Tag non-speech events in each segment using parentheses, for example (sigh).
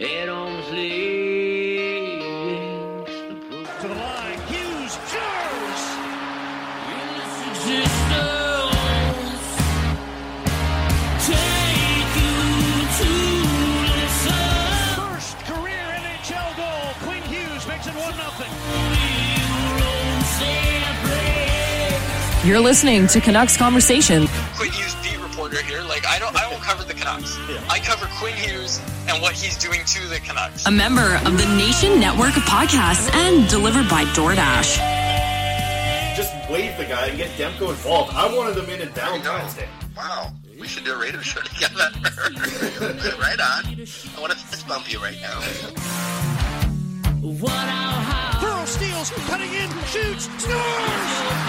At arm's length. The To the line, Hughes, scores! existence. Take you to listen. First career NHL goal. Quinn Hughes makes it 1 0. You're listening to Canucks Conversation. Quinn Hughes beat reporter here. Like I don't, I cover the Canucks. I cover Quinn Hughes and what he's doing to the Canucks. A member of the Nation Network of Podcasts and delivered by DoorDash. just wave the guy and get Demko involved. I wanted them in in Valentine's Day. Wow, we should do a radio show (laughs) together. (laughs) right on. I want to fist bump you right now. Pearl steals, cutting in, shoots, scores!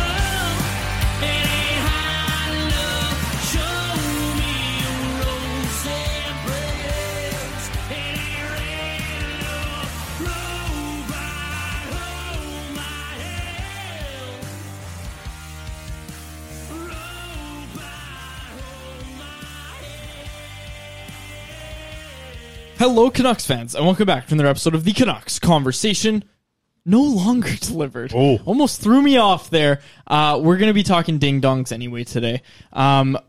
Hello, Canucks fans, and welcome back to another episode of the Canucks Conversation. No longer (laughs) delivered. Oh. almost threw me off there. Uh, we're going to be talking ding dongs anyway today. Um,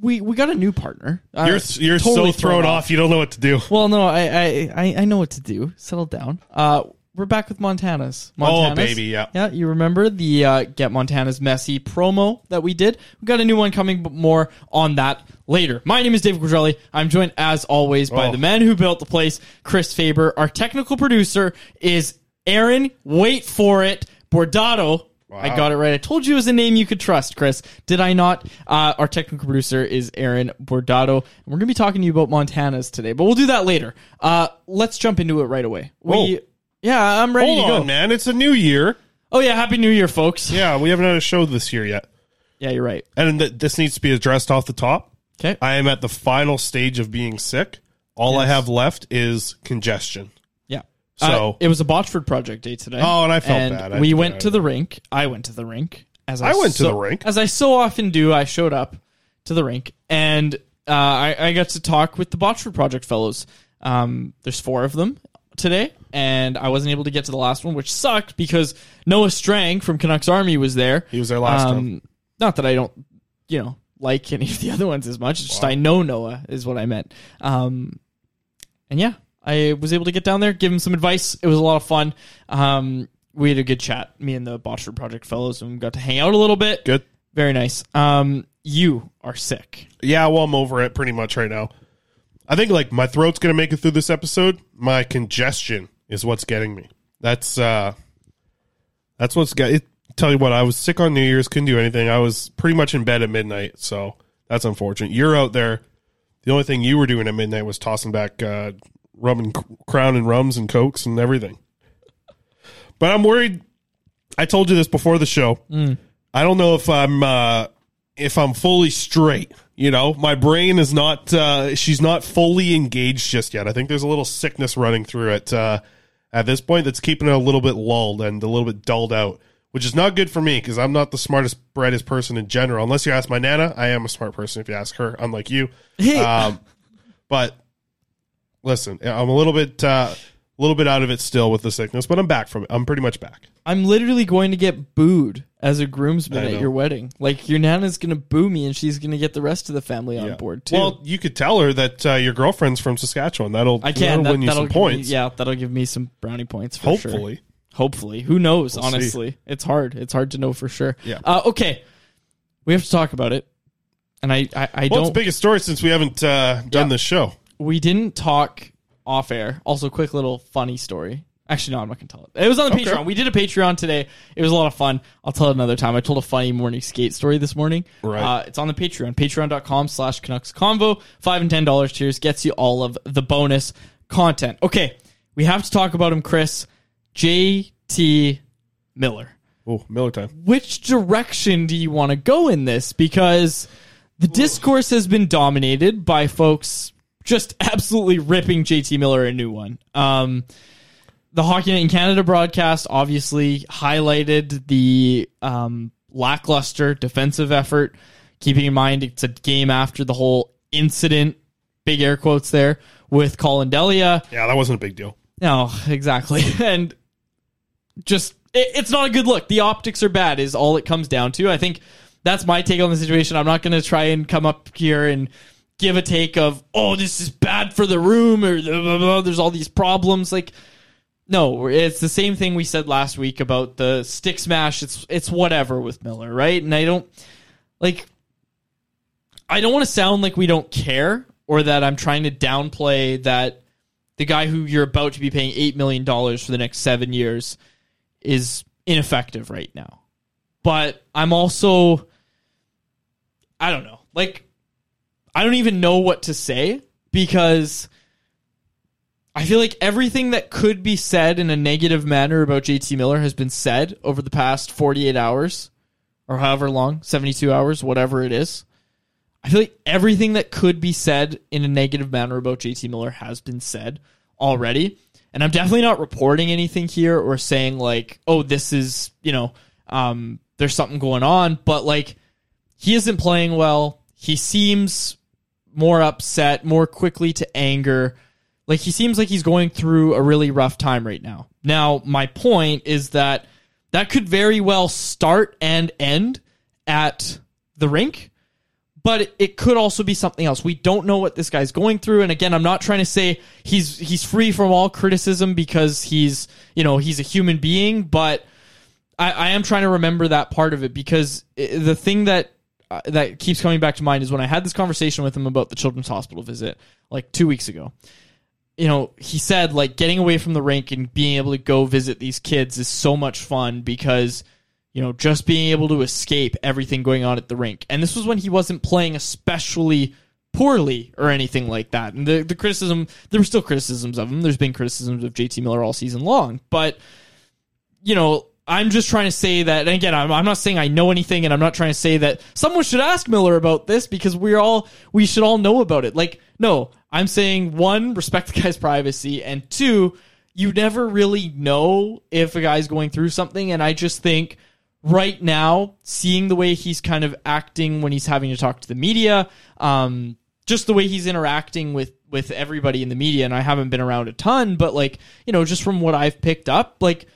we we got a new partner. Uh, You're you're totally so thrown off. You don't know what to do. Well, no, I, I I I know what to do. Settle down. Uh, we're back with Montana's. Montana's. Oh, baby, yeah. Yeah, you remember the uh, Get Montana's Messy promo that we did? We got a new one coming, but more on that later. My name is David Quadrelli. I'm joined, as always, by Oh. the man who built the place, Chris Faber. Our technical producer is Aaron, wait for it, Bordato. I got it right. I told you it was a name you could trust, Chris. Did I not? Uh, our technical producer is Aaron Bordado. And we're going to be talking to you about Montana's today, but we'll do that later. Uh, let's jump into it right away. We, Oh. Yeah, I'm ready Hold to go. on, man. It's a new year. Oh, yeah. Happy New Year, folks. Yeah, we haven't had a show this year yet. Yeah, you're right. And th- this needs to be addressed off the top. Okay. I am at the final stage of being sick. All I Yes. have left is congestion. Yeah. So it was a Botchford project day today. Oh, and I felt bad. I we went to the rink. I went to the rink. As I went to so- the rink. as I so often do. I showed up to the rink, and uh, I, I got to talk with the Botchford project fellows. Um, there's four of them today, and I wasn't able to get to the last one, which sucked because Noah Strang from Canucks Army was there. He was there last Um, time. Not that I don't, you know, like any (laughs) of the other ones as much. It's just I know Noah is what I meant. Um, and yeah, I was able to get down there, give him some advice. It was a lot of fun. Um, we had a good chat, me and the Botchford Project fellows, and we got to hang out a little bit. Good. Very nice. Um, you are sick. Yeah, well, I'm over it pretty much right now. I think like my throat's gonna make it through this episode. My congestion is what's getting me. That's uh that's what's got it. Tell you what, I was sick on New Year's, couldn't do anything. I was pretty much in bed at midnight, so that's unfortunate. You're out there. The only thing you were doing at midnight was tossing back uh, rum and crown and rums and cokes and everything. But I'm worried. I told you this before the show. I don't know if I'm uh, if I'm fully straight. You know, my brain is not. Uh, she's not fully engaged just yet. I think there's a little sickness running through it uh, at this point that's keeping it a little bit lulled and a little bit dulled out, which is not good for me because I'm not the smartest, brightest person in general. Unless you ask my nana, I am a smart person. If you ask her, unlike you. Hey. (laughs) Um, but listen, I'm a little bit. Uh, a little bit out of it still with the sickness, but I'm back from it. I'm pretty much back. I'm literally going to get booed as a groomsman I at know. your wedding. Like your nana's going to boo me, and she's going to get the rest of the family on board too. Well, you could tell her that uh, your girlfriend's from Saskatchewan. That'll I can. that'll That, win you some points. yeah, that'll give me some brownie points. For sure. Hopefully. Hopefully, who knows? We'll see. honestly, it's hard. It's hard to know for sure. Yeah. Uh, okay, we have to talk about it, and I, I, I Well, it's don't. the biggest story since we haven't uh, done Yeah. this show. we didn't talk off air. Also, quick little funny story. Actually, no, I'm not gonna tell it. It was on the Okay. Patreon. We did a Patreon today. It was a lot of fun. I'll tell it another time. I told a funny morning skate story this morning. Right. Uh, it's on the Patreon. Patreon.com slash Canucks Convo. Five and ten dollars tiers gets you all of the bonus content. Okay. We have to talk about him, Chris. JT Miller. Oh, Miller time. Which direction do you want to go in this? Because the discourse has been dominated by folks just absolutely ripping JT Miller a new one. Um, the Hockey Night in Canada broadcast obviously highlighted the um, lackluster defensive effort, keeping in mind it's a game after the whole incident, big air quotes there, with Collin Delia. Yeah, that wasn't a big deal. No, exactly. (laughs) And just it, it's not a good look. The optics are bad is all it comes down to. I think that's my take on the situation. I'm not going to try and come up here and give a take of, "Oh, this is bad for the room" or blah, blah, blah, there's all these problems like no, it's the same thing we said last week about the stick smash. It's it's whatever with Miller, right? And I don't like I don't want to sound like we don't care or that I'm trying to downplay that the guy who you're about to be paying 8 million dollars for the next 7 years is ineffective right now. But I'm also I don't know. Like I don't even know what to say because I feel like everything that could be said in a negative manner about JT Miller has been said over the past 48 hours or however long, 72 hours, whatever it is. I feel like everything that could be said in a negative manner about JT Miller has been said already. And I'm definitely not reporting anything here or saying like, oh, this is, you know, um, there's something going on. But like, he isn't playing well. He seems more upset, more quickly to anger. Like he seems like he's going through a really rough time right now. Now, my point is that that could very well start and end at the rink, but it- could also be something else. We don't know what this guy's going through, and again, I'm not trying to say he's he's free from all criticism because he's you know he's a human being, but I, I am trying to remember that part of it because the thing that uh, that keeps coming back to mind is when I had this conversation with him about the children's hospital visit like two weeks ago. You know, he said like getting away from the rink and being able to go visit these kids is so much fun because you know just being able to escape everything going on at the rink. And this was when he wasn't playing especially poorly or anything like that. And the the criticism there were still criticisms of him. There's been criticisms of JT Miller all season long, but you know, I'm just trying to say that, and again, I'm, I'm not saying I know anything, and I'm not trying to say that someone should ask Miller about this because we're all, we should all know about it. Like, no, I'm saying one, respect the guy's privacy, and two, you never really know if a guy's going through something. And I just think right now, seeing the way he's kind of acting when he's having to talk to the media, um, just the way he's interacting with with everybody in the media, and I haven't been around a ton, but like you know, just from what I've picked up, like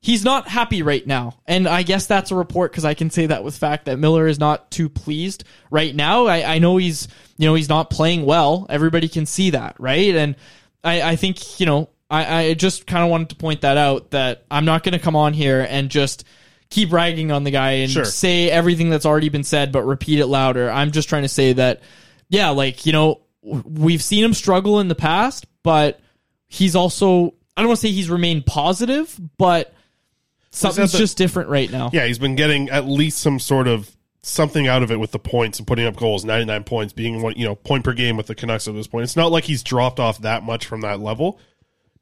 he's not happy right now. And I guess that's a report because I can say that with fact that Miller is not too pleased right now. I, I know he's, you know, he's not playing well. Everybody can see that, right? And I, I think, you know, I, I just kind of wanted to point that out that I'm not going to come on here and just keep ragging on the guy and Sure. say everything that's already been said, but repeat it louder. I'm just trying to say that, yeah, like, you know, we've seen him struggle in the past, but he's also, I don't want to say he's remained positive, but something's just different right now. Yeah, he's been getting at least some sort of something out of it with the points and putting up goals, 99 points, being one, you know, point per game with the Canucks at this point. It's not like he's dropped off that much from that level.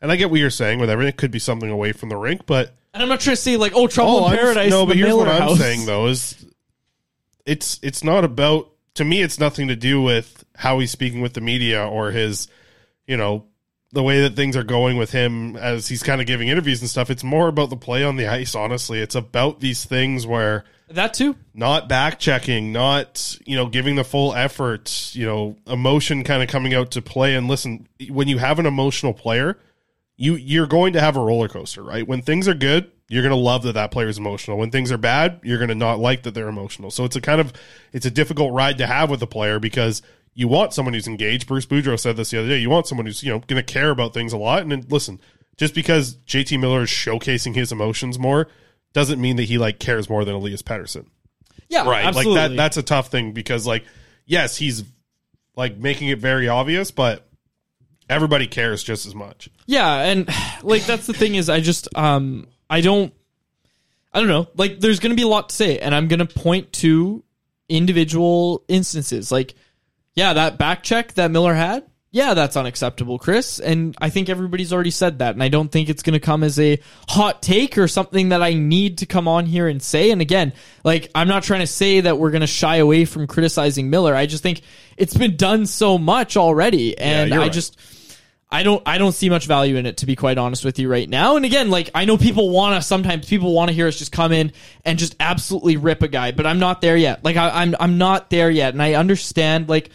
And I get what you're saying with everything. It could be something away from the rink, but And I'm not trying to say like, oh, trouble all in paradise. no, but here's Miller what I'm House. saying though is it's it's not about to me it's nothing to do with how he's speaking with the media or his you know the way that things are going with him as he's kind of giving interviews and stuff it's more about the play on the ice honestly it's about these things where That too. not back checking, not you know giving the full effort, you know emotion kind of coming out to play. And listen, when you have an emotional player, you you're going to have a roller coaster, right? When things are good, you're going to love that that player is emotional. When things are bad, you're going to not like that they're emotional. So it's a kind of it's a difficult ride to have with a player because you want someone who's engaged. Bruce Boudreau said this the other day. You want someone who's you know going to care about things a lot. And then, listen, just because JT Miller is showcasing his emotions more doesn't mean that he like cares more than Elias Pettersson. Yeah, right Absolutely. like that that's a tough thing because like yes he's like making it very obvious but everybody cares just as much Yeah, and like that's the thing is I just um I don't I don't know. Like there's going to be a lot to say and I'm going to point to individual instances. Like yeah, that back check that Miller had, yeah, that's unacceptable, Chris, and I think everybody's already said that and I don't think it's going to come as a hot take or something that I need to come on here and say. And again, like I'm not trying to say that we're going to shy away from criticizing Miller. I just think it's been done so much already and you're I right. just I don't I don't see much value in it to be quite honest with you right now. And again, like I know people want to sometimes people want to hear us just come in and just absolutely rip a guy, but I'm not there yet. Like I, I'm I'm not there yet, and I understand like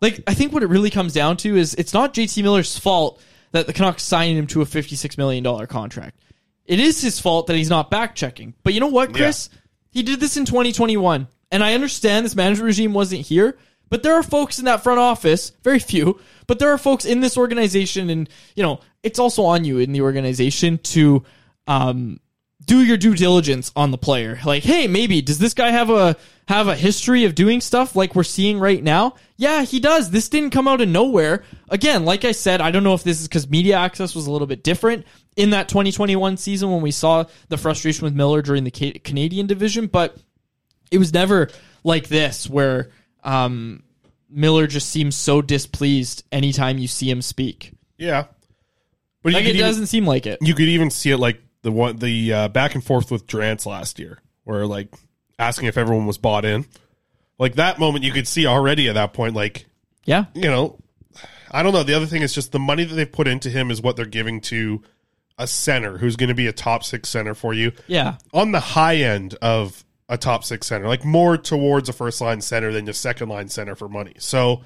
like I think what it really comes down to is it's not JT Miller's fault that the Canucks signed him to a 56 million dollar contract. It is his fault that he's not back checking. But you know what, Chris? He did this in 2021. And I understand this management regime wasn't here, but there are folks in that front office, very few, but there are folks in this organization and, you know, it's also on you in the organization to um do your due diligence on the player. Like, hey, maybe does this guy have a have a history of doing stuff like we're seeing right now? Yeah, he does. This didn't come out of nowhere. Again, like I said, I don't know if this is because media access was a little bit different in that 2021 season when we saw the frustration with Miller during the Canadian division, but it was never like this where um, Miller just seems so displeased anytime you see him speak. yeah but Like it even- doesn't seem like it. you could even see it like the one the uh, back and forth with Drance last year where like asking if everyone was bought in like that moment you could see already at that point like Yeah. you know i don't know the other thing is just the money that they've put into him is what they're giving to a center who's going to be a top six center for you Yeah. on the high end of a top six center, like more towards a first line center than a second line center for money. So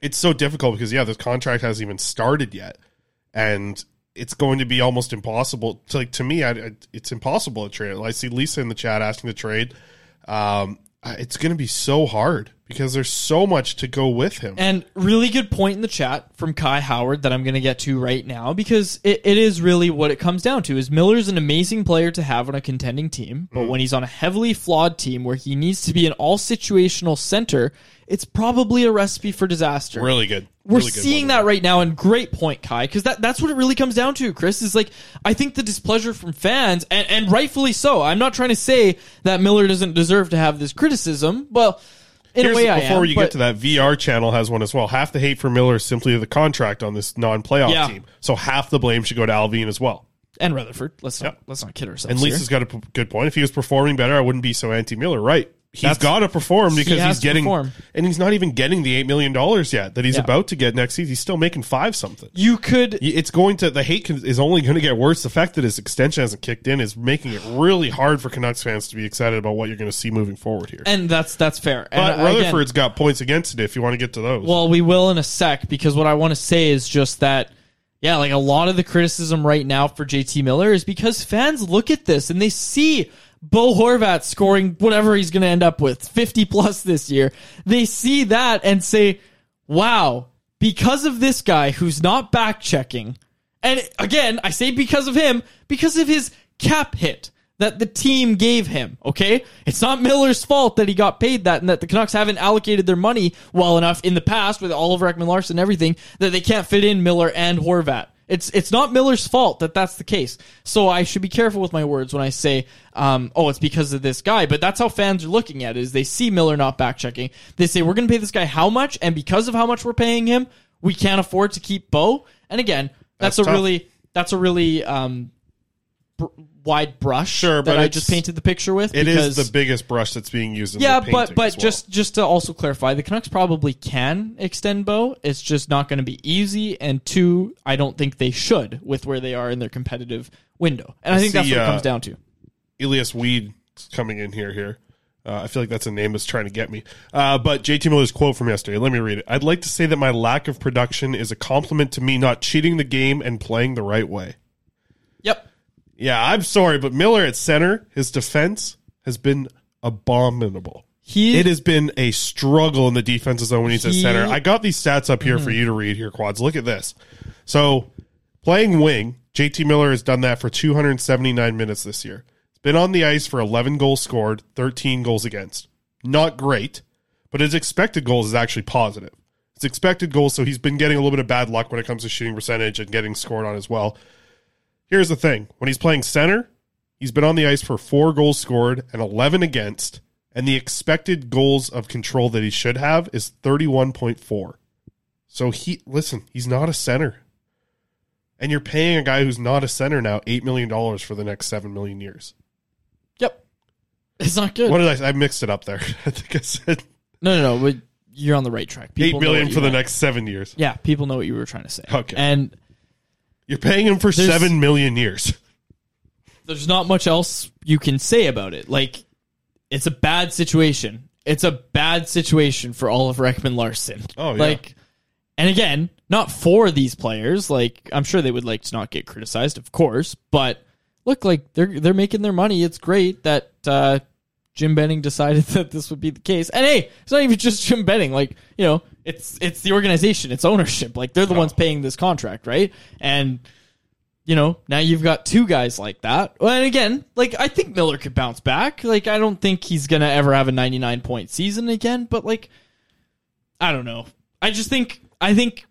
it's so difficult because yeah, this contract hasn't even started yet, and it's going to be almost impossible. To, like to me, I, I- it's impossible to trade. I see Lisa in the chat asking to trade. Um, it's going to be so hard because there's so much to go with him. And really good point in the chat from Kai Howard that I'm going to get to right now because it, it is really what it comes down to is Miller's an amazing player to have on a contending team, but when he's on a heavily flawed team where he needs to be an all situational center, it's probably a recipe for disaster. really good. We're Really good seeing that right now, and great point, Kai, because that, that's what it really comes down to, Chris, is like, I think the displeasure from fans, and, and rightfully so. I'm not trying to say that Miller doesn't deserve to have this criticism. Well, in Here's- a way, I before am. you but- get to that, VR channel has one as well. Half the hate for Miller is simply the contract on this non-playoff Yeah. team. So half the blame should go to Allvin as well. and Rutherford. Let's not let's not kid ourselves. And here. Lisa's got a p- good point. If he was performing better, I wouldn't be so anti-Miller. Right? He's got to perform he because has he's getting, perform. and he's not even getting the eight million dollars yet that he's Yeah. about to get next season. He's still making five something. You could It's going to the hate can- is only going to get worse. The fact that his extension hasn't kicked in is making it really hard for Canucks fans to be excited about what you're going to see moving forward here. and that's that's fair. but and uh, again- Rutherford's got points against it. If you want to get to those, Well, we will in a sec because what I want to say is just that, yeah, like a lot of the criticism right now for JT Miller is because fans look at this and they see Bo Horvat scoring whatever he's going to end up with, 50 plus this year. They see that and say, wow, because of this guy who's not back checking, and again, I say because of him, because of his cap hit that the team gave him, okay? It's not Miller's fault that he got paid that and that the Canucks haven't allocated their money well enough in the past with Oliver Ekman-Larsson and everything that they can't fit in Miller and Horvat. It's it's not Miller's fault that that's the case. So I should be careful with my words when I say, um, oh, it's because of this guy. But that's how fans are looking at it. Is they see Miller not back checking. They say we're going to pay this guy how much, and because of how much we're paying him, we can't afford to keep Bo. And again, that's, That's a tough. really that's a really um, br- wide brush Sure, that but I just painted the picture with. it because, is the biggest brush that's being used. in yeah, the but but well. just just to also clarify, the Canucks probably can extend Bo. It's just not going to be easy, and two, I don't think they should with where they are in their competitive window. And I, think that's see, what it uh, comes down to. Elias Weed coming in here. Here, uh, I feel like that's a name that's trying to get me. Uh, but JT Miller's quote from yesterday. Let me read it. I'd like to say that my lack of production is a compliment to me not cheating the game and playing the right way. Yep. Yeah, I'm sorry, but Miller at center, his defense has been abominable. He It has been a struggle in the defensive zone when he's at center. I got these stats up here for mm-hmm. you to read here, Quads. Look at this. So, playing wing, JT Miller has done that for 279 minutes this year. He's been on the ice for 11 goals scored, 13 goals against. Not great, but his expected goals is actually positive. His expected goals, so he's been getting a little bit of bad luck when it comes to shooting percentage and getting scored on as well. Here's the thing when he's playing center, he's been on the ice for four goals scored and 11 against, and the expected goals of control that he should have is 31.4. So he, listen, he's not a center. And you're paying a guy who's not a center now $8 million for the next 7 million years. Yep. It's not good. What did I say? I mixed it up there. (laughs) I think I said no, no, no. But you're on the right track. People eight know for the meant. next seven years. Yeah, people know what you were trying to say. Okay. And You're paying him for There's- seven million years. there's not much else you can say about it. Like, it's a bad situation. It's a bad situation for Oliver Ekman-Larsson. Oh, yeah. Like, and again, not for these players. Like, I'm sure they would like to not get criticized, of course. But look, like they're they're making their money. It's great that uh, Jim Benning decided (laughs) that this would be the case. And hey, it's not even just Jim Benning. Like, you know, it's it's the organization, it's ownership. Like they're the ones paying this contract, right? And you know, now you've got two guys like that. Well, and again, like I think Miller could bounce back. Like I don't think he's gonna ever have a 99 point season again. But like, I don't know. I just think I think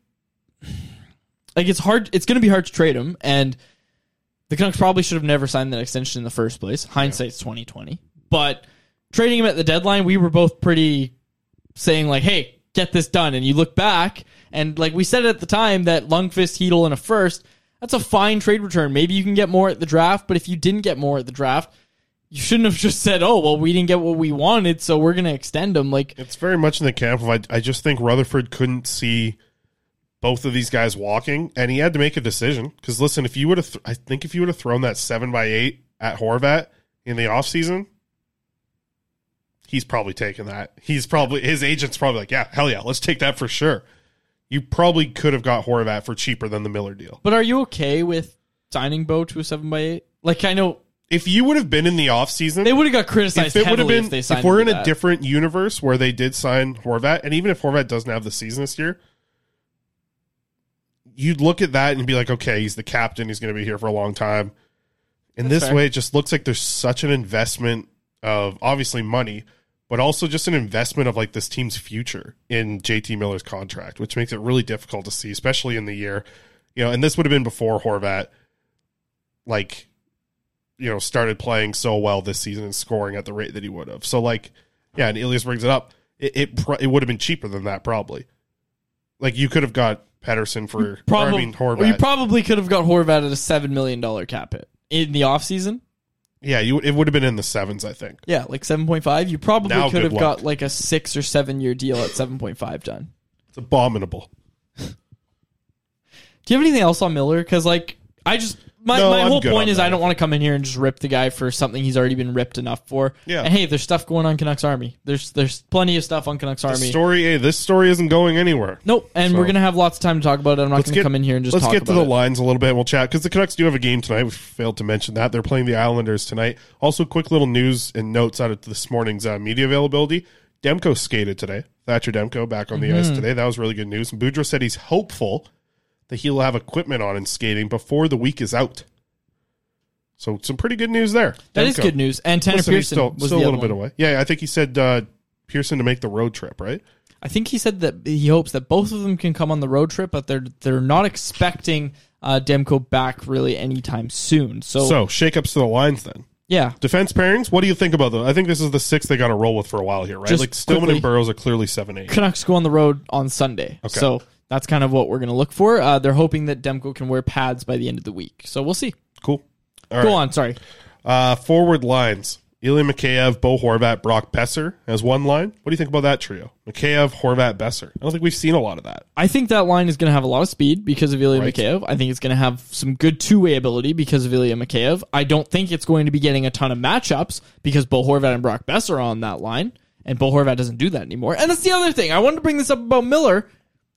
like it's hard. It's gonna be hard to trade him, and the Canucks probably should have never signed that extension in the first place. Hindsight's 2020. But trading him at the deadline, we were both pretty saying like, "Hey, get this done." And you look back, and like we said at the time that Lungfist, Heedle, and a first, that's a fine trade return. Maybe you can get more at the draft, but if you didn't get more at the draft, you shouldn't have (laughs) just said, "Oh, well, we didn't get what we wanted, so we're going to extend them." Like, It's very much in the camp of I, I just think Rutherford couldn't see both of these guys walking, and he had to make a decision. Because listen, if you would have, th- I think if you would have thrown that seven by eight at Horvat in the offseason, he's probably taking that. He's probably his agent's probably like, yeah, hell yeah, let's take that for sure. You probably could have got Horvat for cheaper than the Miller deal. but are you okay with signing Bo to a seven by eight? Like, I know If you would have been in the offseason, they would have got criticized if it would have heavily been if they signed it. if, we're in a that. different universe where they did sign Horvat, and even if Horvat doesn't have the season this year, you'd look at that and be like, okay, he's the captain, he's going to be here for a long time. In That's this fair. way, it just looks like there's such an investment of obviously money, but also just an investment of like this team's future in JT Miller's contract, which makes it really difficult to see, especially in the year, you know. And this would have been before Horvat, like, you know, started playing so well this season and scoring at the rate that he would have. So, like, yeah, and Ilias brings it up. It it, it would have been cheaper than that probably. Like you could have got Pedersen for, Probably, I mean or Horvat. you probably could have got Horvat at a seven million dollar cap hit in the offseason. Yeah, you it would have been in the sevens, I think. Yeah, like 7.5. You probably Now, could good have luck. got like a six or seven year deal at 7.5 done. It's abominable. (laughs) Do you have anything else on Miller? Because like I just my, No, my I'm whole point is that. I don't want to come in here and just rip the guy for something he's already been ripped enough for. Yeah. And hey, there's stuff going on Canucks Army. There's there's plenty of stuff on Canucks The Army. story, hey, this story isn't going anywhere. Nope. And So- we're gonna have lots of time to talk about it. I'm not Let's gonna get- come in here and just let's talk get to about the it. lines a little bit. and We'll chat because the Canucks do have a game tonight. We failed to mention that they're playing the Islanders tonight. Also, quick little news and notes out of this morning's uh, media availability. Demko skated today. Thatcher Demko back on the ice Mhm. today. That was really good news. And Boudreaux said he's hopeful that he'll have equipment on in skating before the week is out. So some pretty good news there. That is Demko. good news. And Tanner Listen, Pearson still, was still a little bit away. Yeah, I think he said uh, Pearson to make the road trip, right? I think he said that he hopes that both of them can come on the road trip, but they're they're not expecting uh, Demko back really anytime soon. So, So shakeups to the lines then. yeah, Defense pairings. What do you think about them? I think this is the six they got to roll with for a while here, right? Just like Stillman quickly- and Burroughs are clearly seven eight. Canucks go on the road on Sunday. Okay. So that's kind of what we're going to look for. Uh, they're hoping that Demko can wear pads by the end of the week. So we'll see. Cool. All Go right. on. Sorry. Uh, forward lines. Ilya Mikheyev, Bo Horvat, Brock Boeser as one line. What do you think about that trio? Mikheyev, Horvat, Boeser. I don't think we've seen a lot of that. I think that line is going to have a lot of speed because of Ilya Right. Mikheyev. I think it's going to have some good two-way ability because of Ilya Mikheyev. I don't think it's going to be getting a ton of matchups because Bo Horvat and Brock Boeser are on that line, and Bo Horvat doesn't do that anymore. And that's the other thing. I wanted to bring this up about Miller.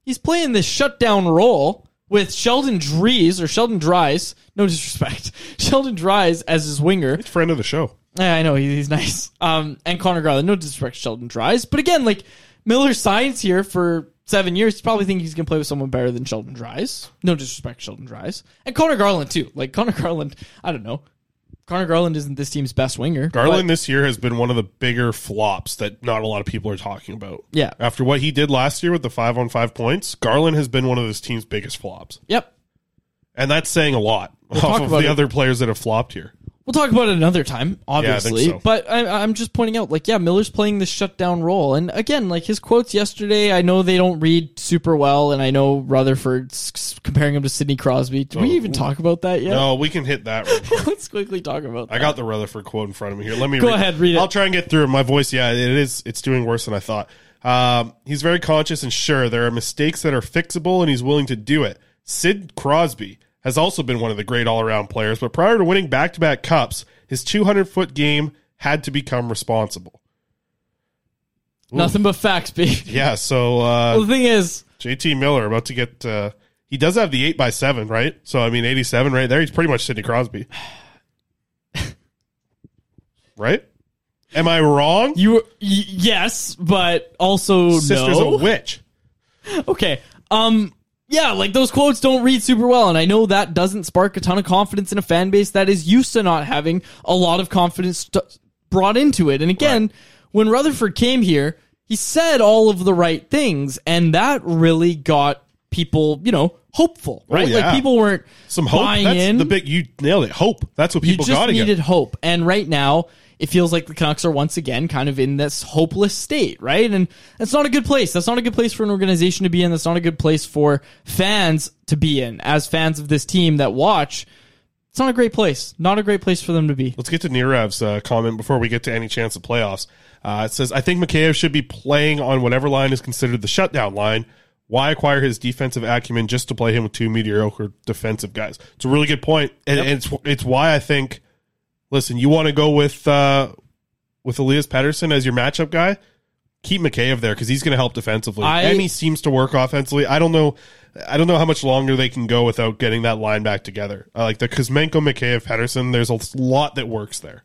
He's playing this shutdown role with Sheldon Dries or Sheldon Dries. No disrespect, (laughs) Sheldon Dries as his winger. Friend of the show. Yeah, I know he- he's nice. Um, and Conor Garland, no disrespect, Sheldon Dries, but again, like Miller signs here for seven years. You probably think he's gonna play with someone better than Sheldon Dries. No disrespect, Sheldon Dries, and Conor Garland too. Like Conor (laughs) Garland, I don't know. Conor Garland isn't this team's best winger. Garland but- this year has been one of the bigger flops that not a lot of people are talking about. Yeah. After what he did last year with the five on five points, Garland has been one of this team's biggest flops. Yep. And that's saying a lot We'll off of the it. other players that have flopped here. We'll talk about it another time, obviously. so. But I, I'm just pointing out, like, yeah, Miller's playing this shutdown role, and again, like his quotes yesterday, I know they don't read super well, and I know Rutherford's comparing him to Sidney Crosby. Did we Oh, even talk about that yet? No, we can hit that. (laughs) Let's quickly talk about. I got the Rutherford quote in front of me here. Let me Go read- ahead, read it. I'll try and get through it. My voice, yeah, it is. It's doing worse than I thought. Um, he's very conscious and sure there are mistakes that are fixable, and he's willing to do it. Sid Crosby has also been one of the great all-around players, but prior to winning back-to-back cups, his 200-foot game had to become responsible. Ooh. Nothing but facts, B. (laughs) Yeah. So uh, Well, the thing is, JT Miller about to get. Uh, he does have the eight by seven, right? So I mean, eighty-seven right there. He's pretty much Sidney Crosby, (sighs) right? Am I wrong? you y- yes, but also Sister's no. a witch. (laughs) okay. Um. Yeah, like those quotes don't read super well, and I know that doesn't spark a ton of confidence in a fan base that is used to not having a lot of confidence st- brought into it. And again, when Rutherford came here, he said all of the right things, and that really got people, you know, hopeful, Oh, right? yeah. Like people weren't Some hope. buying That's in. the big. You nailed it. Hope. That's what you people just got needed get. hope, and right now it feels like the Canucks are once again kind of in this hopeless state, right? And that's not a good place. That's not a good place for an organization to be in. That's not a good place for fans to be in. As fans of this team that watch, it's not a great place. Not a great place for them to be. Let's get to Nirev's uh, comment before we get to any chance of playoffs. Uh, it says, I think Mikheyev should be playing on whatever line is considered the shutdown line. Why acquire his defensive acumen just to play him with two mediocre defensive guys? It's a really good point, and, and it's it's why I think. Listen, you want to go with uh, with Elias Pettersson as your matchup guy? Keep Mikheyev there because he's going to help defensively, I- and he seems to work offensively. I don't know, I don't know how much longer they can go without getting that line back together. I like the Kuzmenko, Mikheyev, Pettersson. There's a lot that works there.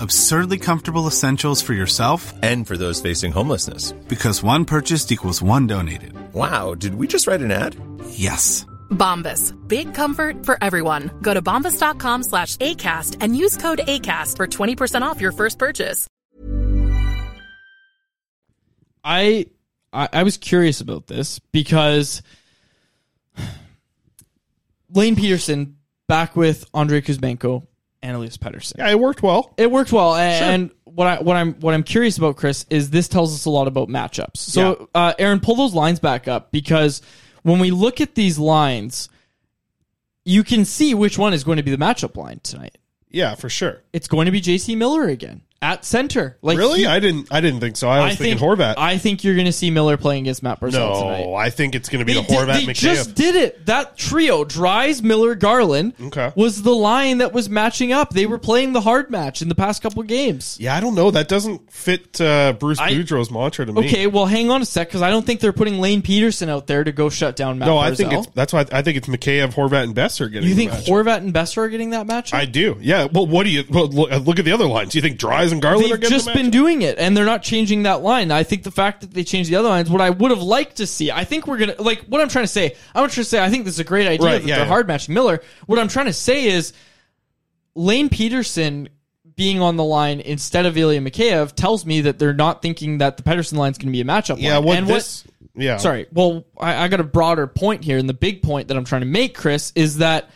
Absurdly comfortable essentials for yourself and for those facing homelessness. Because one purchased equals one donated. Wow, did we just write an ad? Yes. Bombas. Big comfort for everyone. Go to bombas.com slash ACAST and use code ACAST for 20% off your first purchase. I, I I was curious about this because Lane Pederson back with Andre Kuzmenko and Pettersson. Yeah, it worked well. It worked well, and, and what I what I'm what I'm curious about, Chris, is this tells us a lot about matchups. So, uh, Aaron, pull those lines back up because when we look at these lines, you can see which one is going to be the matchup line tonight. Yeah, for sure. It's going to be JT Miller again at center. Like really? he- I didn't. I didn't think so. I was thinking think Horvat. I think you're going to see Miller playing against Matt Barzal no, tonight. I think it's going to be They, the Horvat did, they just did it. That trio, Dries, Miller, Garland, Okay. was the line that was matching up. They were playing the hard match in the past couple games. yeah, I don't know. That doesn't fit uh, Bruce I- Boudreau's mantra to me. Okay, well, hang on a sec because I don't think they're putting Lane Pederson out there to go shut down Matt No, Barzal. I think it's that's why I think it's Mikheyev, Horvat, and Boeser getting. you think. Horvat and Boeser are getting that match? I do. Yeah. Well, what do you well, look, look at the other lines? Do you think Dries and Garland They've just been doing it, and they're not changing that line. I think the fact that they changed the other lines, what I would have liked to see, I think we're gonna like what I'm trying to say. I'm trying to say I think this is a great idea Right, that yeah, they're yeah. hard matching Miller. What I'm trying to say is Lane Pederson being on the line instead of Ilya Mikheyev tells me that they're not thinking that the Pettersson line is going to be a matchup. Yeah. line. What and this? yeah. Sorry. Well, I, I got a broader point here, and the big point that I'm trying to make, Chris, is that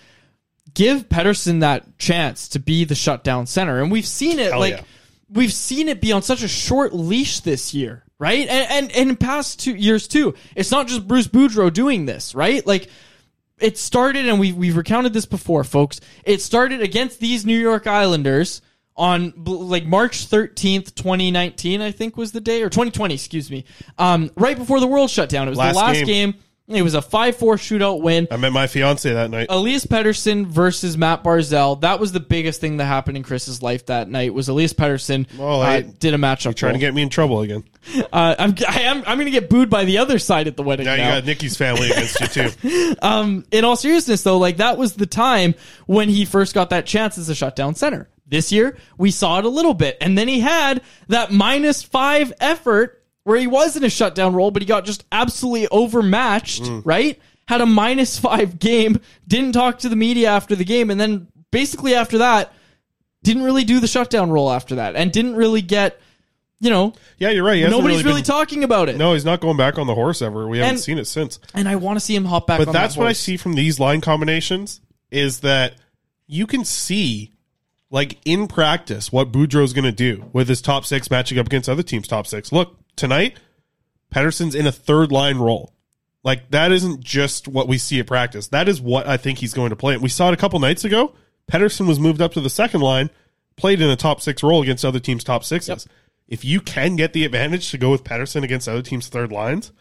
give Pettersson that chance to be the shutdown center, and we've seen it Hell like yeah. We've seen it be on such a short leash this year, right? And and, and in past two years too. It's not just Bruce Boudreau doing this, right? Like it started, and we've we've recounted this before, folks. It started against these New York Islanders on like March 13th, 2019, I think was the day, or 2020, excuse me. Um, right before the world shut down. It was Last the last game. game. It was a 5 4 shootout win. I met my fiance that night. Elias Pettersson versus Matt Barzal. That was the biggest thing that happened in Chris's life that night. Was Elias Pettersson Well, uh, did a matchup? Trying to get me in trouble again. (laughs) Uh, I'm I am I'm going to get booed by the other side at the wedding. Now Now, you got Nikki's family against you too. (laughs) um, in all seriousness, though, like that was the time when he first got that chance as a shutdown center. This year, we saw it a little bit, and then he had that minus five effort where he was in a shutdown role, but he got just absolutely overmatched. Mm. Right? Had a minus five game. Didn't talk to the media after the game, and then basically after that, didn't really do the shutdown role after that, and didn't really get. You know, Yeah, you're right. Nobody's really, been- talking about it. No, he's not going back on the horse ever. We haven't And- seen it since. And I want to see him hop back But that's that what I see from these line combinations is that you can see, like in practice, what Boudreau's going to do with his top six matching up against other teams' top six. Look, tonight, Pedersen's in a third line role. Like that isn't just what we see at practice. That is what I think he's going to play. And We saw it a couple nights ago. Pedersen was moved up to the second line, played in a top six role against other teams' top sixes. If you can get the advantage to go with Pedersen against other teams' third lines,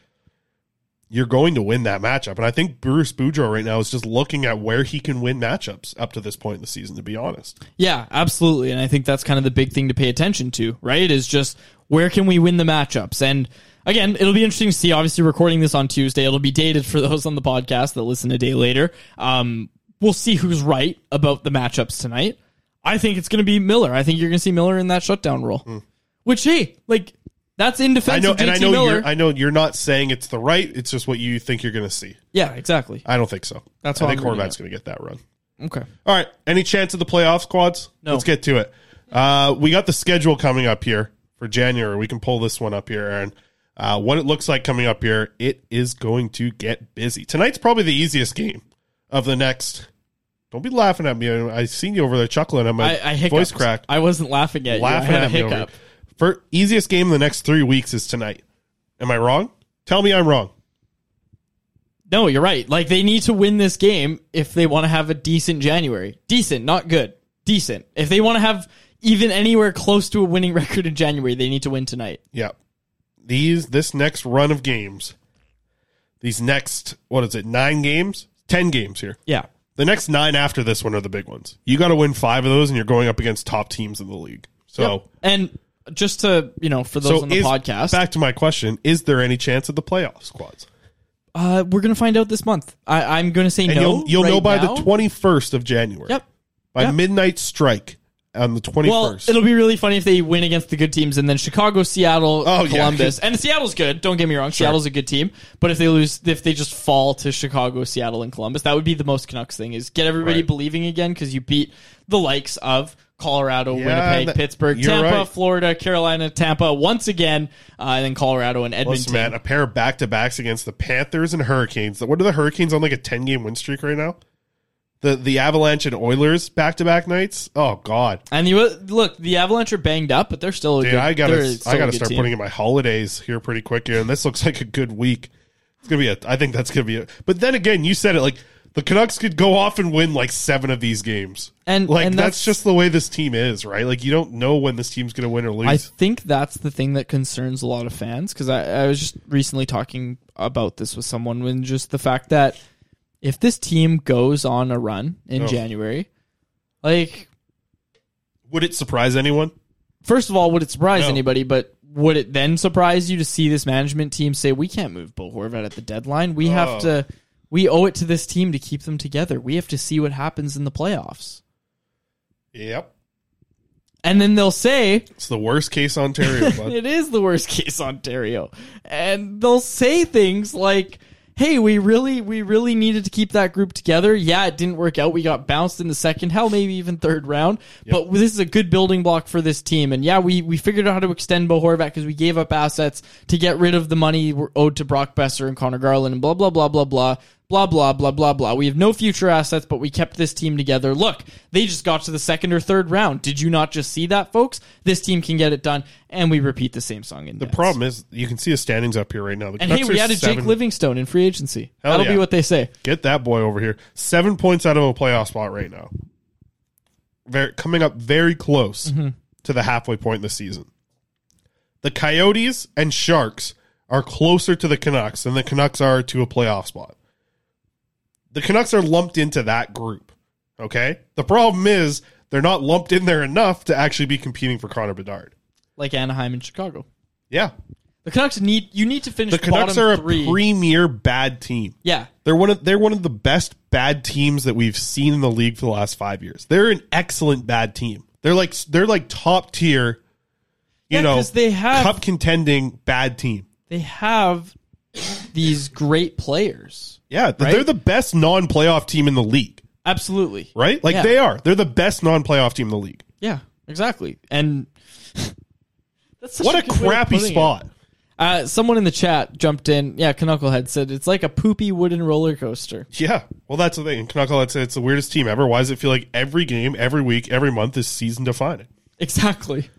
you're going to win that matchup. And I think Bruce Boudreau right now is just looking at where he can win matchups up to this point in the season, to be honest. Yeah, absolutely. And I think that's kind of the big thing to pay attention to, right? Is just where can we win the matchups? And again, it'll be interesting to see. Obviously, recording this on Tuesday, it'll be dated for (laughs) those on the podcast that listen a day later. Um, we'll see who's right about the matchups tonight. I think it's going to be Miller. I think you're going to see Miller in that shutdown role. Which, hey, like, that's in defense I know, and I know Miller. you're. I know you're not saying it's the right. It's just what you think you're going to see. yeah, exactly. I don't think so. That's I think Horvat's going to get that run. Okay. All right. Any chance of the playoff squads? No. Let's get to it. Uh, we got the schedule coming up here for January. We can pull this one up here, Aaron. Uh, what it looks like coming up here, it is going to get busy. Tonight's probably the easiest game of the next. Don't be laughing at me. I, seen you over there chuckling my I, I voice cracked. I wasn't laughing at laughing you. I had at a me over hiccup. here. For easiest game in the next three weeks is tonight. Am I wrong? Tell me I'm wrong. No, you're right. Like they need to win this game if they want to have a decent January. Decent, not good. Decent. If they want to have even anywhere close to a winning (laughs) record in January, they need to win tonight. Yeah. These this next run of games, these next what is it, nine games? Ten games here. Yeah. The next nine after this one are the big ones. You gotta win five of those and you're going up against top teams in the league. So Yep. and just to you know, for those so on the is- podcast, Back to my question: Is there any chance of the playoff squads? uh, we're gonna find out this month. I, I'm gonna say And no. you'll you'll know by now. the twenty first of January. Yep. By Yep. midnight strike on the twenty Well, it'll be really funny if they win against the good teams and then Chicago, Seattle, Oh, yeah, and Seattle's good. Don't get me wrong. Sure. Seattle's a good team. But if they lose, if they just fall to Chicago, Seattle, and Columbus, that would be the most Canucks thing is get everybody Right. believing again because you beat the likes of Colorado, Yeah, Winnipeg, that- Pittsburgh, Tampa, right. Florida, Carolina, Tampa once again, uh, and then Colorado and Edmonton. Listen, a pair of back to backs against the Panthers and Hurricanes. What are the Hurricanes on like a ten game win streak right now? The the Avalanche and Oilers back to back nights. Oh God, And you look, the Avalanche are banged up, but they're still a dude, good. I gotta I gotta start team. putting in my holidays here pretty quick here, and this looks like a good week. It's gonna be a. I think that's gonna be a. But then again, you said it like the Canucks could go off and win like seven of these games, And- like and that's, that's- just the way this team is, right? Like you don't know when this team's gonna win or lose. I think that's the thing that concerns a lot of fans because I, I was just recently talking about this with someone when just the fact that if this team goes on a run in Oh. January, like Would it surprise anyone? first of all, would it surprise No. anybody? But would it then surprise you to see this management team say we can't move Bo Horvat at the deadline? We Oh. have to. We owe it to this team to keep them together. We have to see what happens in the playoffs. Yep, And then they'll say, it's the worst case Ontario. (laughs) bud. it is the worst case Ontario. And they'll say things like, "Hey, we really we really needed to keep that group together. Yeah, it didn't work out. We got bounced in the second, hell maybe even third round, but this is a good building block for this team. And yeah, we we figured out how to extend Bo Horvat because we gave up assets to get rid of the money we're owed to Brock Boeser and Conor Garland and blah blah blah blah blah." Blah blah blah blah blah. We have no future assets, but we kept this team together. Look, they just got to the second or third round. Did you not just see that, folks? This team can get it done, and we repeat the same song in The problem is you can see the standings up here right now. The and hey, we are added seven- Jake Livingstone in free agency. Hell That'll yeah. be what they say. Get that boy over here. Seven points out of a playoff spot right now. Very coming up very close Mm-hmm. to the halfway point in the season. The Coyotes and Sharks are closer to the Canucks than the Canucks are to a playoff spot. The Canucks are lumped into that group. Okay? The problem is they're not lumped in there enough to actually be competing for Connor Bedard. Like Anaheim and Chicago. Yeah. The Canucks need you need to finish The Canucks are a three. premier bad team. yeah, They're one of they're one of the best bad teams that we've seen in the league for the last five years. They're an excellent bad team. They're like they're like top tier, you Yeah, know, they have- cup contending bad team. they have these great players. Yeah, Right? they're the best non playoff team in the league, Absolutely. right? Like Yeah. they are. They're the best non playoff team in the league. Yeah, exactly. And (laughs) that's such What a of crappy spot. Uh, someone in the chat jumped in. Yeah, Knucklehead said it's like a poopy wooden roller coaster. Yeah, well, that's the thing. Knucklehead said it's the weirdest team ever. Why does it feel like every game, every week, every month is season defining? Exactly.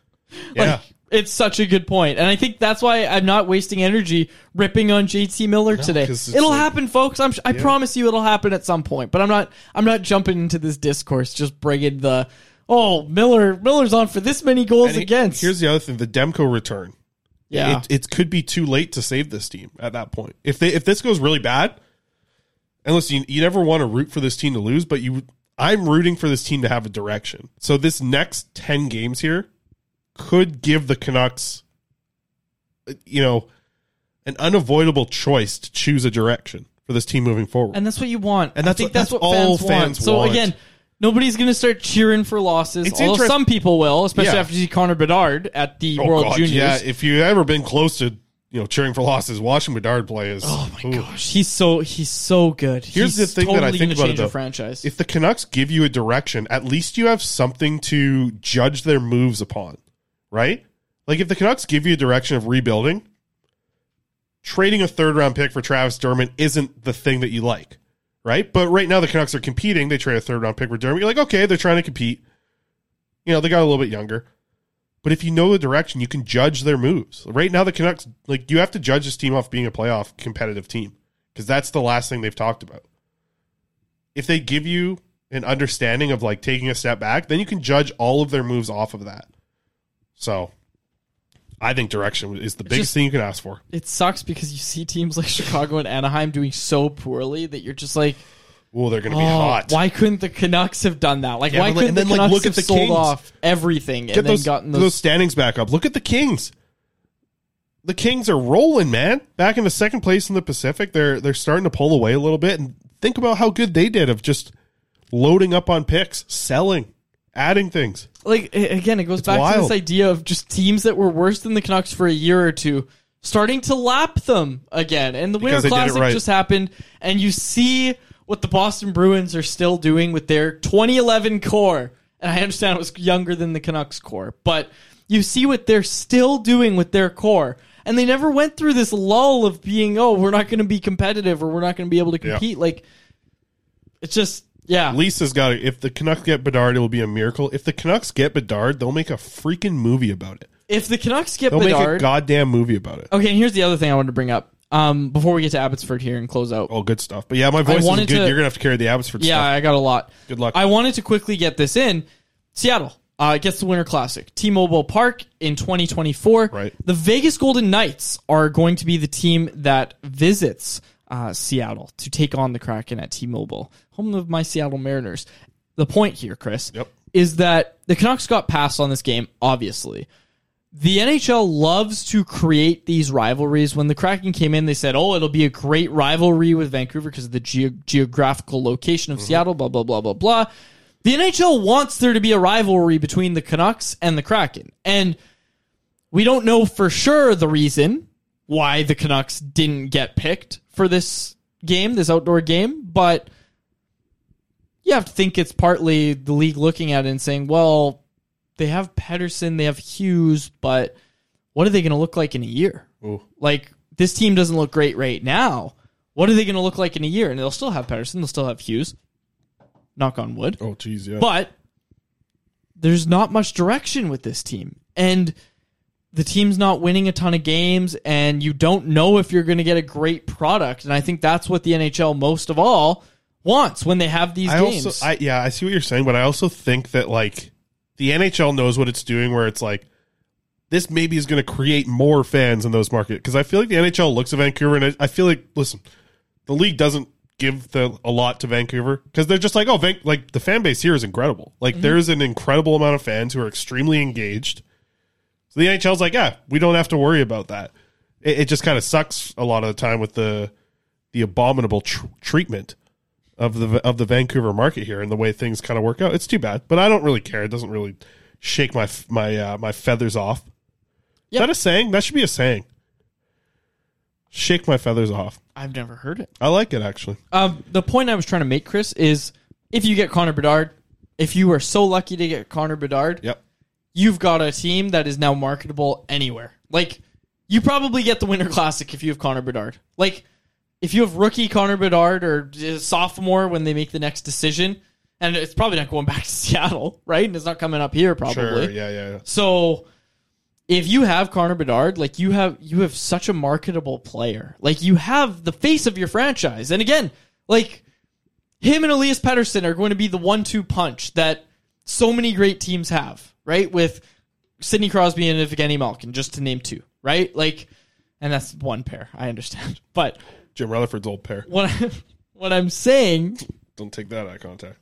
Yeah. Like, it's such a good point. And I think that's why I'm not wasting energy ripping on JT Miller today. 'cause it's It'll like- happen, folks. I'm, I promise you it'll happen at some point. But I'm not I'm not jumping into this discourse just bringing the oh, Miller Miller's on for this many goals And he- against. Here's the other thing: the Demko return. Yeah. it, it could be too late to save this team at that point. If they if this goes really bad, and listen, you, you never want to root for this team to lose, but you, I'm rooting for this team to have a direction. So this next ten games here could give the Canucks, you know, an unavoidable choice to choose a direction for this team moving forward. and that's what you want. And I think what- that's, that's what all fans, want. So want. again, nobody's going to start cheering for losses. It's although interest- some people will, especially Yeah. after you see Connor Bedard at the Oh, World God, Juniors. yeah, if you've ever been close to you know cheering for losses, watching Bedard play is oh my Gosh, he's so he's so good. Here's He's the thing totally that I think about it the though. franchise. If the Canucks give you a direction, at least you have something to judge their moves upon, right? Like if the Canucks give you a direction of rebuilding, trading a third round pick for Travis Dermott isn't the thing that you like, right? But right now the Canucks are competing. They trade a third round pick for Dermott. You're like, okay, they're trying to compete. You know, they got a little bit younger. But if you know the direction, you can judge their moves. Right now, the Canucks, like, you have to judge this team off being a playoff competitive team because that's the last thing they've talked about. If they give you an understanding of like taking a step back, then you can judge all of their moves off of that. So I think direction is the biggest just- thing you can ask for. It sucks because you see teams like (laughs) Chicago and Anaheim doing so poorly that you're just like, Oh, they're going to oh, be hot. why couldn't the Canucks have done that? Like, Yeah, why couldn't and the then, like, Canucks look have at the sold Kings. off everything and Get then those, gotten those those? standings back up. Look at the Kings. The Kings are rolling, man. Back in the second place in the Pacific, they're they're starting to pull away a little bit. And think about how good they did of just loading up on picks, selling, adding things. Like again, it goes It's back to this idea of just teams that were worse than the Canucks for a year or two starting to lap them again. And the Winter Because it Classic right. just happened, and you see what the Boston Bruins are still doing with their 2011 core. And I understand it was younger than the Canucks core, but you see what they're still doing with their core. And they never went through this lull of being, oh, we're not going to be competitive or we're not going to be able to Yeah. compete. Like, it's just, yeah. Lisa's got it. If the Canucks get Bedard, it will be a miracle. If the Canucks get Bedard, they'll make a freaking movie about it. If the Canucks get Bedard, They'll make a Bedard, goddamn movie about it. Okay, and here's the other thing I wanted to bring up. Um, before we get to Abbotsford here and close out. Oh, good stuff. But yeah, my voice is wanted good. to- You're gonna have to carry the Abbotsford Yeah, stuff. I got a lot. Good luck. I wanted to quickly get this in. Seattle uh, gets the Winter Classic. T-Mobile Park in 2024. Right. The Vegas Golden Knights are going to be the team that visits uh, Seattle to take on the Kraken at T-Mobile, home of my Seattle Mariners. The point here, Chris, Yep. is that the Canucks got passed on this game, obviously. The NHL loves to create these rivalries. When the Kraken came in, they said, "Oh, it'll be a great rivalry with Vancouver because of the ge- geographical location of Seattle." Blah blah blah blah blah. The NHL wants there to be a rivalry between the Canucks and the Kraken, and we don't know for sure the reason why the Canucks didn't get picked for this game, this outdoor game, but you have to think it's partly the league looking at it and saying, well, they have Pettersson, they have Hughes, but what are they going to look like in a year? Ooh. Like, this team doesn't look great right now. What are they going to look like in a year? And they'll still have Pettersson, they'll still have Hughes. Knock on wood. Oh, geez, yeah. But there's not much direction with this team. And the team's not winning a ton of games, and you don't know if you're going to get a great product. And I think that's what the NHL most of all wants when they have these I games. also, I yeah, I see what you're saying, but I also think that like the NHL knows what it's doing, where it's like this maybe is going to create more fans in those markets because I feel like the NHL looks at Vancouver and I, I feel like listen, the league doesn't give the a lot to Vancouver because they're just like oh, Van, like the fan base here is incredible. Like Mm-hmm. there's an incredible amount of fans who are extremely engaged. So the NHL's like yeah, we don't have to worry about that. It, it just kind of sucks a lot of the time with the the abominable tr- treatment of the of the Vancouver market here and the way things kind of work out. It's too bad, but I don't really care. It doesn't really shake my my uh, my feathers off. Is that a saying? That should be a saying. Shake my feathers off. I've never heard it. I like it actually. Um, the point I was trying to make, Chris, is if you get Connor Bedard, if you are so lucky to get Connor Bedard, Yep. You've got a team that is now marketable anywhere. Like, you probably get the Winter Classic if you have Connor Bedard. Like, if you have rookie Connor Bedard or uh, sophomore when they make the next decision, and it's probably not going (laughs) back to Seattle, right? And it's not coming up here, probably. Sure. Yeah. Yeah. yeah. So if you have Connor Bedard, like you have you have such a marketable player. Like you have the face of your franchise. And again, like him and Elias Pettersson are going to be the one-two punch that so many great teams have, right? With Sidney Crosby and Evgeni Malkin, just to name two, right? Like, and that's one pair. I understand, (laughs) but Jim Rutherford's old pair. what I, (laughs) what I'm saying, Don't take that eye contact.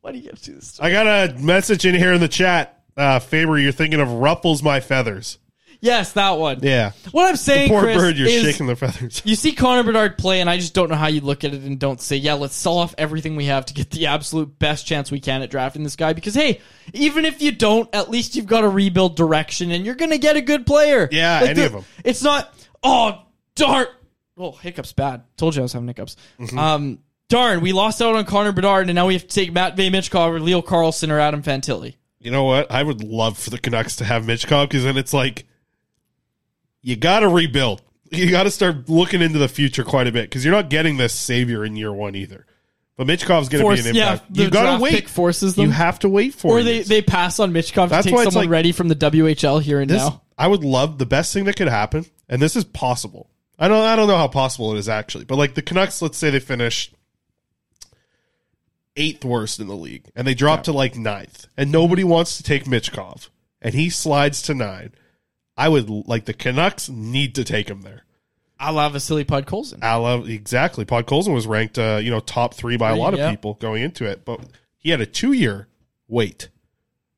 why do you get to do this? I got a message in here in the chat. Uh, Faber, you're thinking of ruffles my feathers. Yes, that one. Yeah. What I'm saying, poor Chris, bird, you're is- shaking the feathers. You see Connor Bedard play, and I just don't know how you look at it and don't say, yeah, let's sell off everything we have to get the absolute best chance we can at drafting this guy. Because, hey, even if you don't, at least you've got a rebuild direction and you're going to get a good player. Yeah, Like any the- of 'em. It's not, oh, darn. Oh, hiccups bad. Told you I was having hiccups. Mm-hmm. Um, darn, we lost out on Connor Bedard, and now we have to take Matt Michkov or Leo Carlsson or Adam Fantilli. You know what? I would love for the Canucks to have Michkov because then it's like you got to rebuild. You got to start looking into the future quite a bit because you're not getting this savior in year one either. But Michkov's going to Force- be an yeah, impact. the you got draft to wait. pick forces them. You have to wait for or it. they, they pass on Michkov to That's take why it's someone like- ready from the WHL here and this, now. I would love the best thing that could happen, and this is possible. I don't I don't know how possible it is actually, but like the Canucks, let's say they finish eighth worst in the league, and they drop to like ninth, and nobody wants to take Mitchkov, and he slides to nine. I would like the Canucks need to take him there. I love Vasily Podkolzin. I love exactly. Podkolzin was ranked, uh, you know, top three by a lot of yeah. people going into it, but he had a two year wait.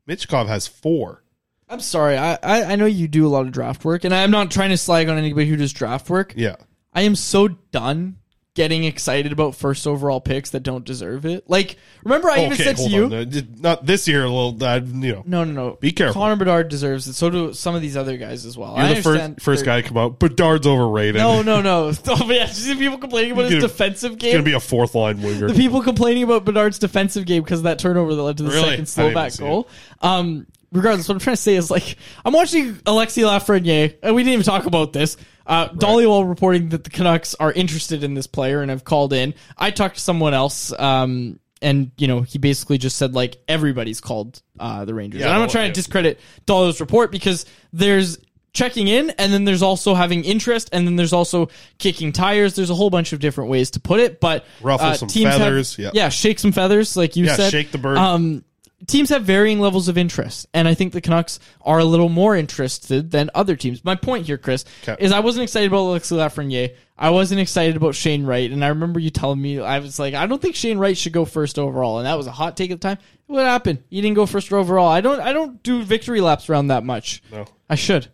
Michkov has four. I'm sorry. I, I, I know you do a lot of draft work, and I'm not trying to slag on anybody who does draft work. Yeah. I am so done getting excited about first overall picks that don't deserve it. Like, remember I even Okay, said to hold you, on. Uh, did- Not this year. A little, uh, you know. no, no, no. Be careful. Connor Bedard deserves it. So do some of these other guys as well. You're the understand first first they're- guy to come out. Bedard's overrated. No, no, no. (laughs) (laughs) Oh, yeah, see people complaining about his defensive He's game. gonna be a fourth line winger. the people complaining about Bedard's defensive game because of that turnover that led to the Really? second I didn't Slovak see goal. Um, regardless, what I'm trying to say is like I'm watching Alexi Lafreniere, and we didn't even talk about this. Uh, Dhaliwal reporting that the Canucks are interested in this player and have called in. I talked to someone else, um, and you know he basically just said like everybody's called uh, the Rangers. Yeah, and I'm not trying to discredit Dhaliwal's report because there's checking in and then there's also having interest and then there's also kicking tires there's a whole bunch of different ways to put it but Ruffle uh, some teams have- feathers, yeah. yeah shake some feathers like you Yeah, said shake the bird. um teams have varying levels of interest and i think the canucks are a little more interested than other teams. My point here chris Okay. is i wasn't excited about alexis lafreniere. I wasn't excited about shane wright and i remember you telling me i was like i don't think shane wright should go first overall and that was a hot take at the time. What happened? You didn't go first overall. I don't i don't do victory laps around that much. No. i should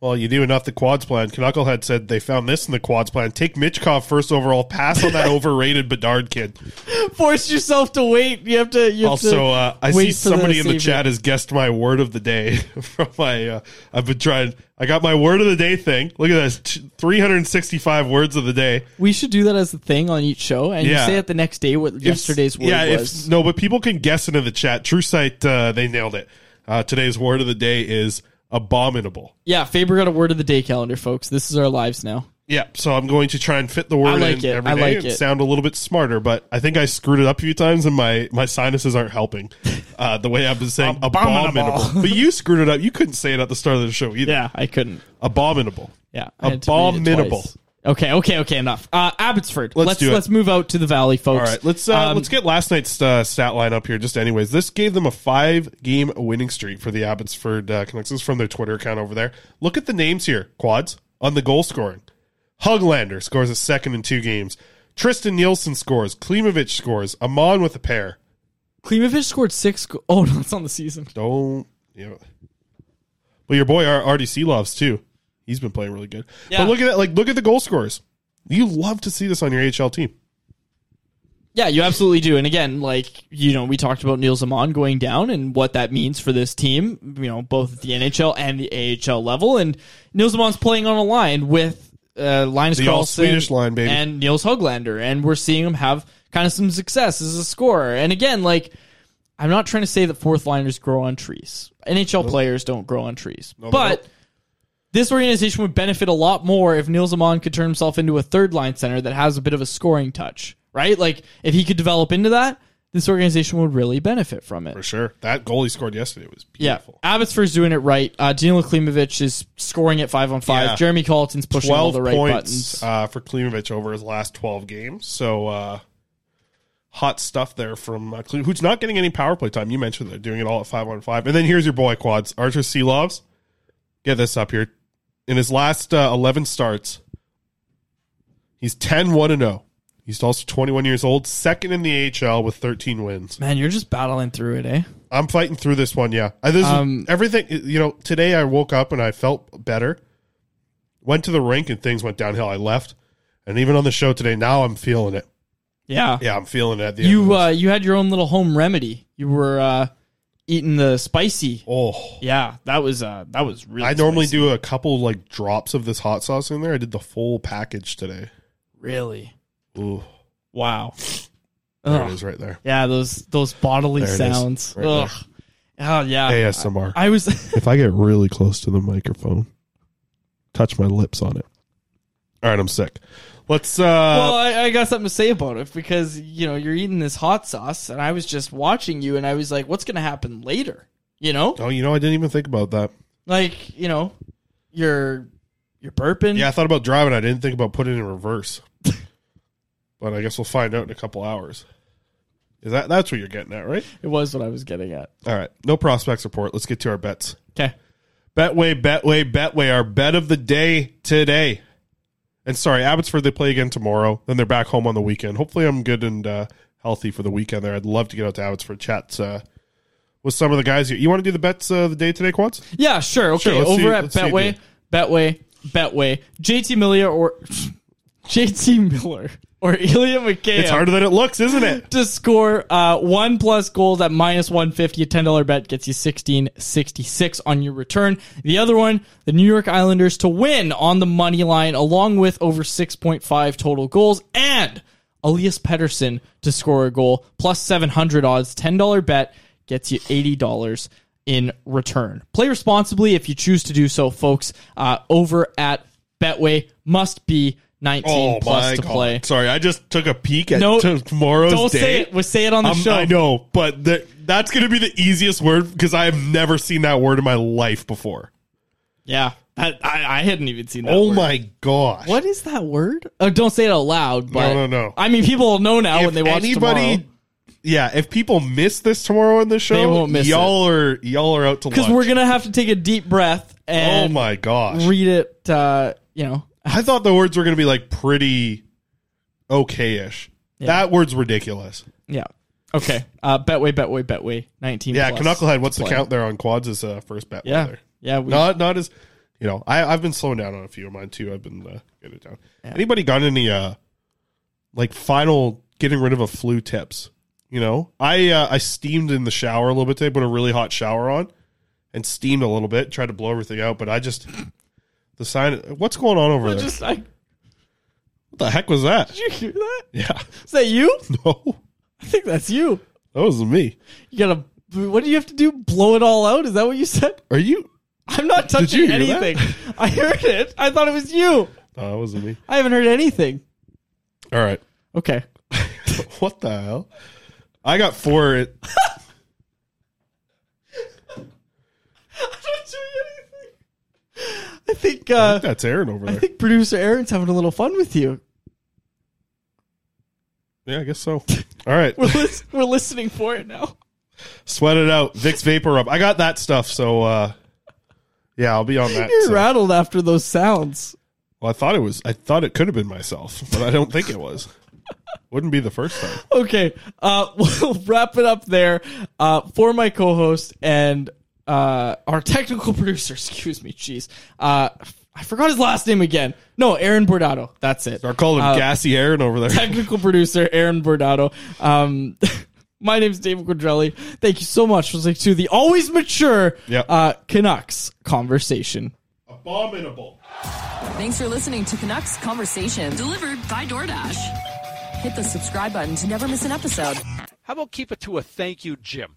Well, you do enough the quads plan. Knucklehead said they found this in the quads plan. Take Michkov first overall. Pass on that (laughs) overrated Bedard kid. force yourself to wait you have to you have Also, to uh, I see somebody in the chat has guessed my word of the day (laughs) from my. Uh, I've been trying. I got my word of the day thing. Look at this, 365 words of the day. We should do that as a thing on each show, and Yeah. you say it the next day what yesterday's word yeah, was. If, no, but people can guess it in the chat. True Sight, uh, they nailed it. Uh, today's word of the day is abominable. yeah, Faber got a word of the day calendar, folks. This is our lives now. Yeah, so I'm going to try and fit the word I like in it. every I day like and it. sound a little bit smarter. But I think I screwed it up a few times, and my my sinuses aren't helping. (laughs) Uh, the way I've been saying Abominable. abominable, but you screwed it up. You couldn't say it at the start of the show either. Yeah, I couldn't. Abominable. Yeah, I had to read it Abominable. Okay, okay, okay. Enough. Uh, Abbotsford. Let's let's do it. let's move out to the valley, folks. All right, let's uh, Um, let's get last night's uh, stat line up here. Just anyways, this gave them a five game winning streak for the Abbotsford uh, Canucks. This is from their Twitter account over there. Look at the names here, quads on the goal scoring. Hoglander scores a second in two games. Tristan Nielsen scores. Klimovich scores. Aman with a pair. Klimovich scored six. Go- (laughs) oh no, it's on the season. Don't you know? Well, your boy R- RDC loves too. He's been playing really good. Yeah. But look at that. Like, look at the goal scorers. You love to see this on your AHL team. Yeah, you absolutely do. And again, like, you know, we talked about Nils Aman going down and what that means for this team, you know, both at the NHL and the AHL level. And Nils Aman's playing on a line with uh, Linus The all Karlsson Swedish line, baby. and Nils Hoglander. And we're seeing him have kind of some success as a scorer. And again, like, I'm not trying to say that fourth liners grow on trees. NHL players don't grow on trees. No, but. This organization would benefit a lot more if Nils Aman could turn himself into a third line center that has a bit of a scoring touch, right? Like if he could develop into that, this organization would really benefit from it. For sure. That goal he scored yesterday was Yeah, beautiful. Abbotsford's doing it right. Uh, Danilo Klimovich is scoring at five on five. Yeah. Jeremy Colleton's pushing all the right points buttons. uh, for Klimovich over his last 12 games. So, uh, hot stuff there from uh, Klim- who's not getting any power play time. You mentioned they're doing it all at 5 on 5. And then here's your boy, Quads. Arturs Silovs. Get this up here. In his last uh, 11 starts, he's 10 1 0. He's also 21 years old, second in the AHL with 13 wins. Man, you're just battling through it, eh? I'm fighting through this one. Yeah, I, this is- Um, everything. You know, today I woke up and I felt better. Went to the rink and things went downhill. I left, and even on the show today, now I'm feeling it. Yeah. Yeah, I'm feeling it. At the You uh, you had your own little home remedy. You were uh, eating the spicy. Oh, yeah, that was uh, that was really. I normally spicy. do a couple like drops of this hot sauce in there. I did the full package today. Really? Ooh, Wow. there Ugh. it is, right there. Yeah, those those bodily There it is, sounds. right Ugh. Oh yeah. ASMR. I was (laughs) if I get really close to the microphone, touch my lips on it. All right, I'm sick. Let's. uh well, I, I got something to say about it because you know you're eating this hot sauce, and I was just watching you, and I was like, "What's going to happen later?" You know, Oh, you know, I didn't even think about that. like you know, you're you're burping. Yeah, I thought about driving. I didn't think about putting it in reverse. (laughs) but I guess we'll find out in a couple hours. Is that that's what you're getting at, right? it was what I was getting at. All right. No prospects report. Let's get to our bets. Okay, Betway, Betway, Betway. Our bet of the day today. And sorry, Abbotsford they play again tomorrow. Then they're back home on the weekend. Hopefully, I'm good and uh, healthy for the weekend. There, I'd love to get out to Abbotsford chats uh, with some of the guys. here. You want to do the bets uh, of the day today, Quads? yeah, sure. Okay, Sure, over see- at let's see you Betway, Betway, Betway, JT Miller or JT Miller or Ilya Mikheyev. It's harder than it looks, isn't it? to score uh, one plus goals at minus 150. A $10 bet gets you 1666 on your return. The other one, the New York Islanders to win on the money line, along with over 6.5 total goals, and Elias Pettersson to score a goal, plus 700 odds. $10 bet gets you $80 in return. Play responsibly if you choose to do so, folks. Uh, over at Betway must be 19 Oh plus my to god! play. Sorry, I just took a peek at No, t- tomorrow's don't day. say it. We'll say it on the Um, show. I know, but the, that's going to be the easiest word because I have never seen that word in my life before. Yeah, I, I, I hadn't even seen that. oh word. my gosh! What is that word? Oh, don't say it out loud. But no, no. I mean, people will know now If when they watch tomorrow. yeah, if people miss this tomorrow in the show, They won't miss y'all are y'all are out to because we're gonna have to take a deep breath oh my gosh! read it. Uh, you know, I thought the words were going to be like pretty okay-ish. Yeah. That word's ridiculous. yeah. Okay. Uh, Betway, Betway, Betway. Nineteen. Yeah, Knucklehead. What's the play. count there on quads? Uh, first bet? Yeah. There. Yeah. We, not not as you know. I I've been slowing down on a few of mine too. I've been uh, getting it down. Yeah. Anybody got any uh like final getting rid of a flu tips? You know, I uh, I steamed in the shower a little bit today. Put a really hot shower on and steamed a little bit. Tried to blow everything out, but I just the sign. What's going on over there? just, I, what the heck was that? did you hear that? Yeah, Is that you? (laughs) no, I think that's you. that wasn't me. You gotta. What do you have to do? Blow it all out? Is that what you said? Are you? I'm not Did you touching hear that? anything. I heard it. I thought it was you. No, that wasn't me. I haven't heard anything. All right. Okay. (laughs) what the hell? I got four. It, (laughs) I think uh, that's Aaron over there. I think producer Aaron's having a little fun with you. Yeah, I guess so. All right. (laughs) We're lis- we're listening for it now. Sweat it out. Vicks Vapor Rub. I got that stuff, so uh yeah, I'll be on that. You're so. rattled after those sounds. Well, I thought it was I thought it could have been myself, but I don't think it was. Wouldn't be the first time. Okay, uh, (laughs) we'll wrap it up there. Uh, for my co-host and uh, our technical (laughs) producer, excuse me, jeez, uh, I forgot his last name again. No, Aaron Bordato. That's it. Start calling him Uh, Gassy Aaron over there. technical producer Aaron Bordato. Um, (laughs) my name's David Quadrelli. Thank you so much for listening to the always mature Yep. uh, Canucks conversation. Abominable. Thanks for listening to Canucks Conversation, delivered by DoorDash. Hit the subscribe button to never miss an episode. How about keep it to a thank you, Jim?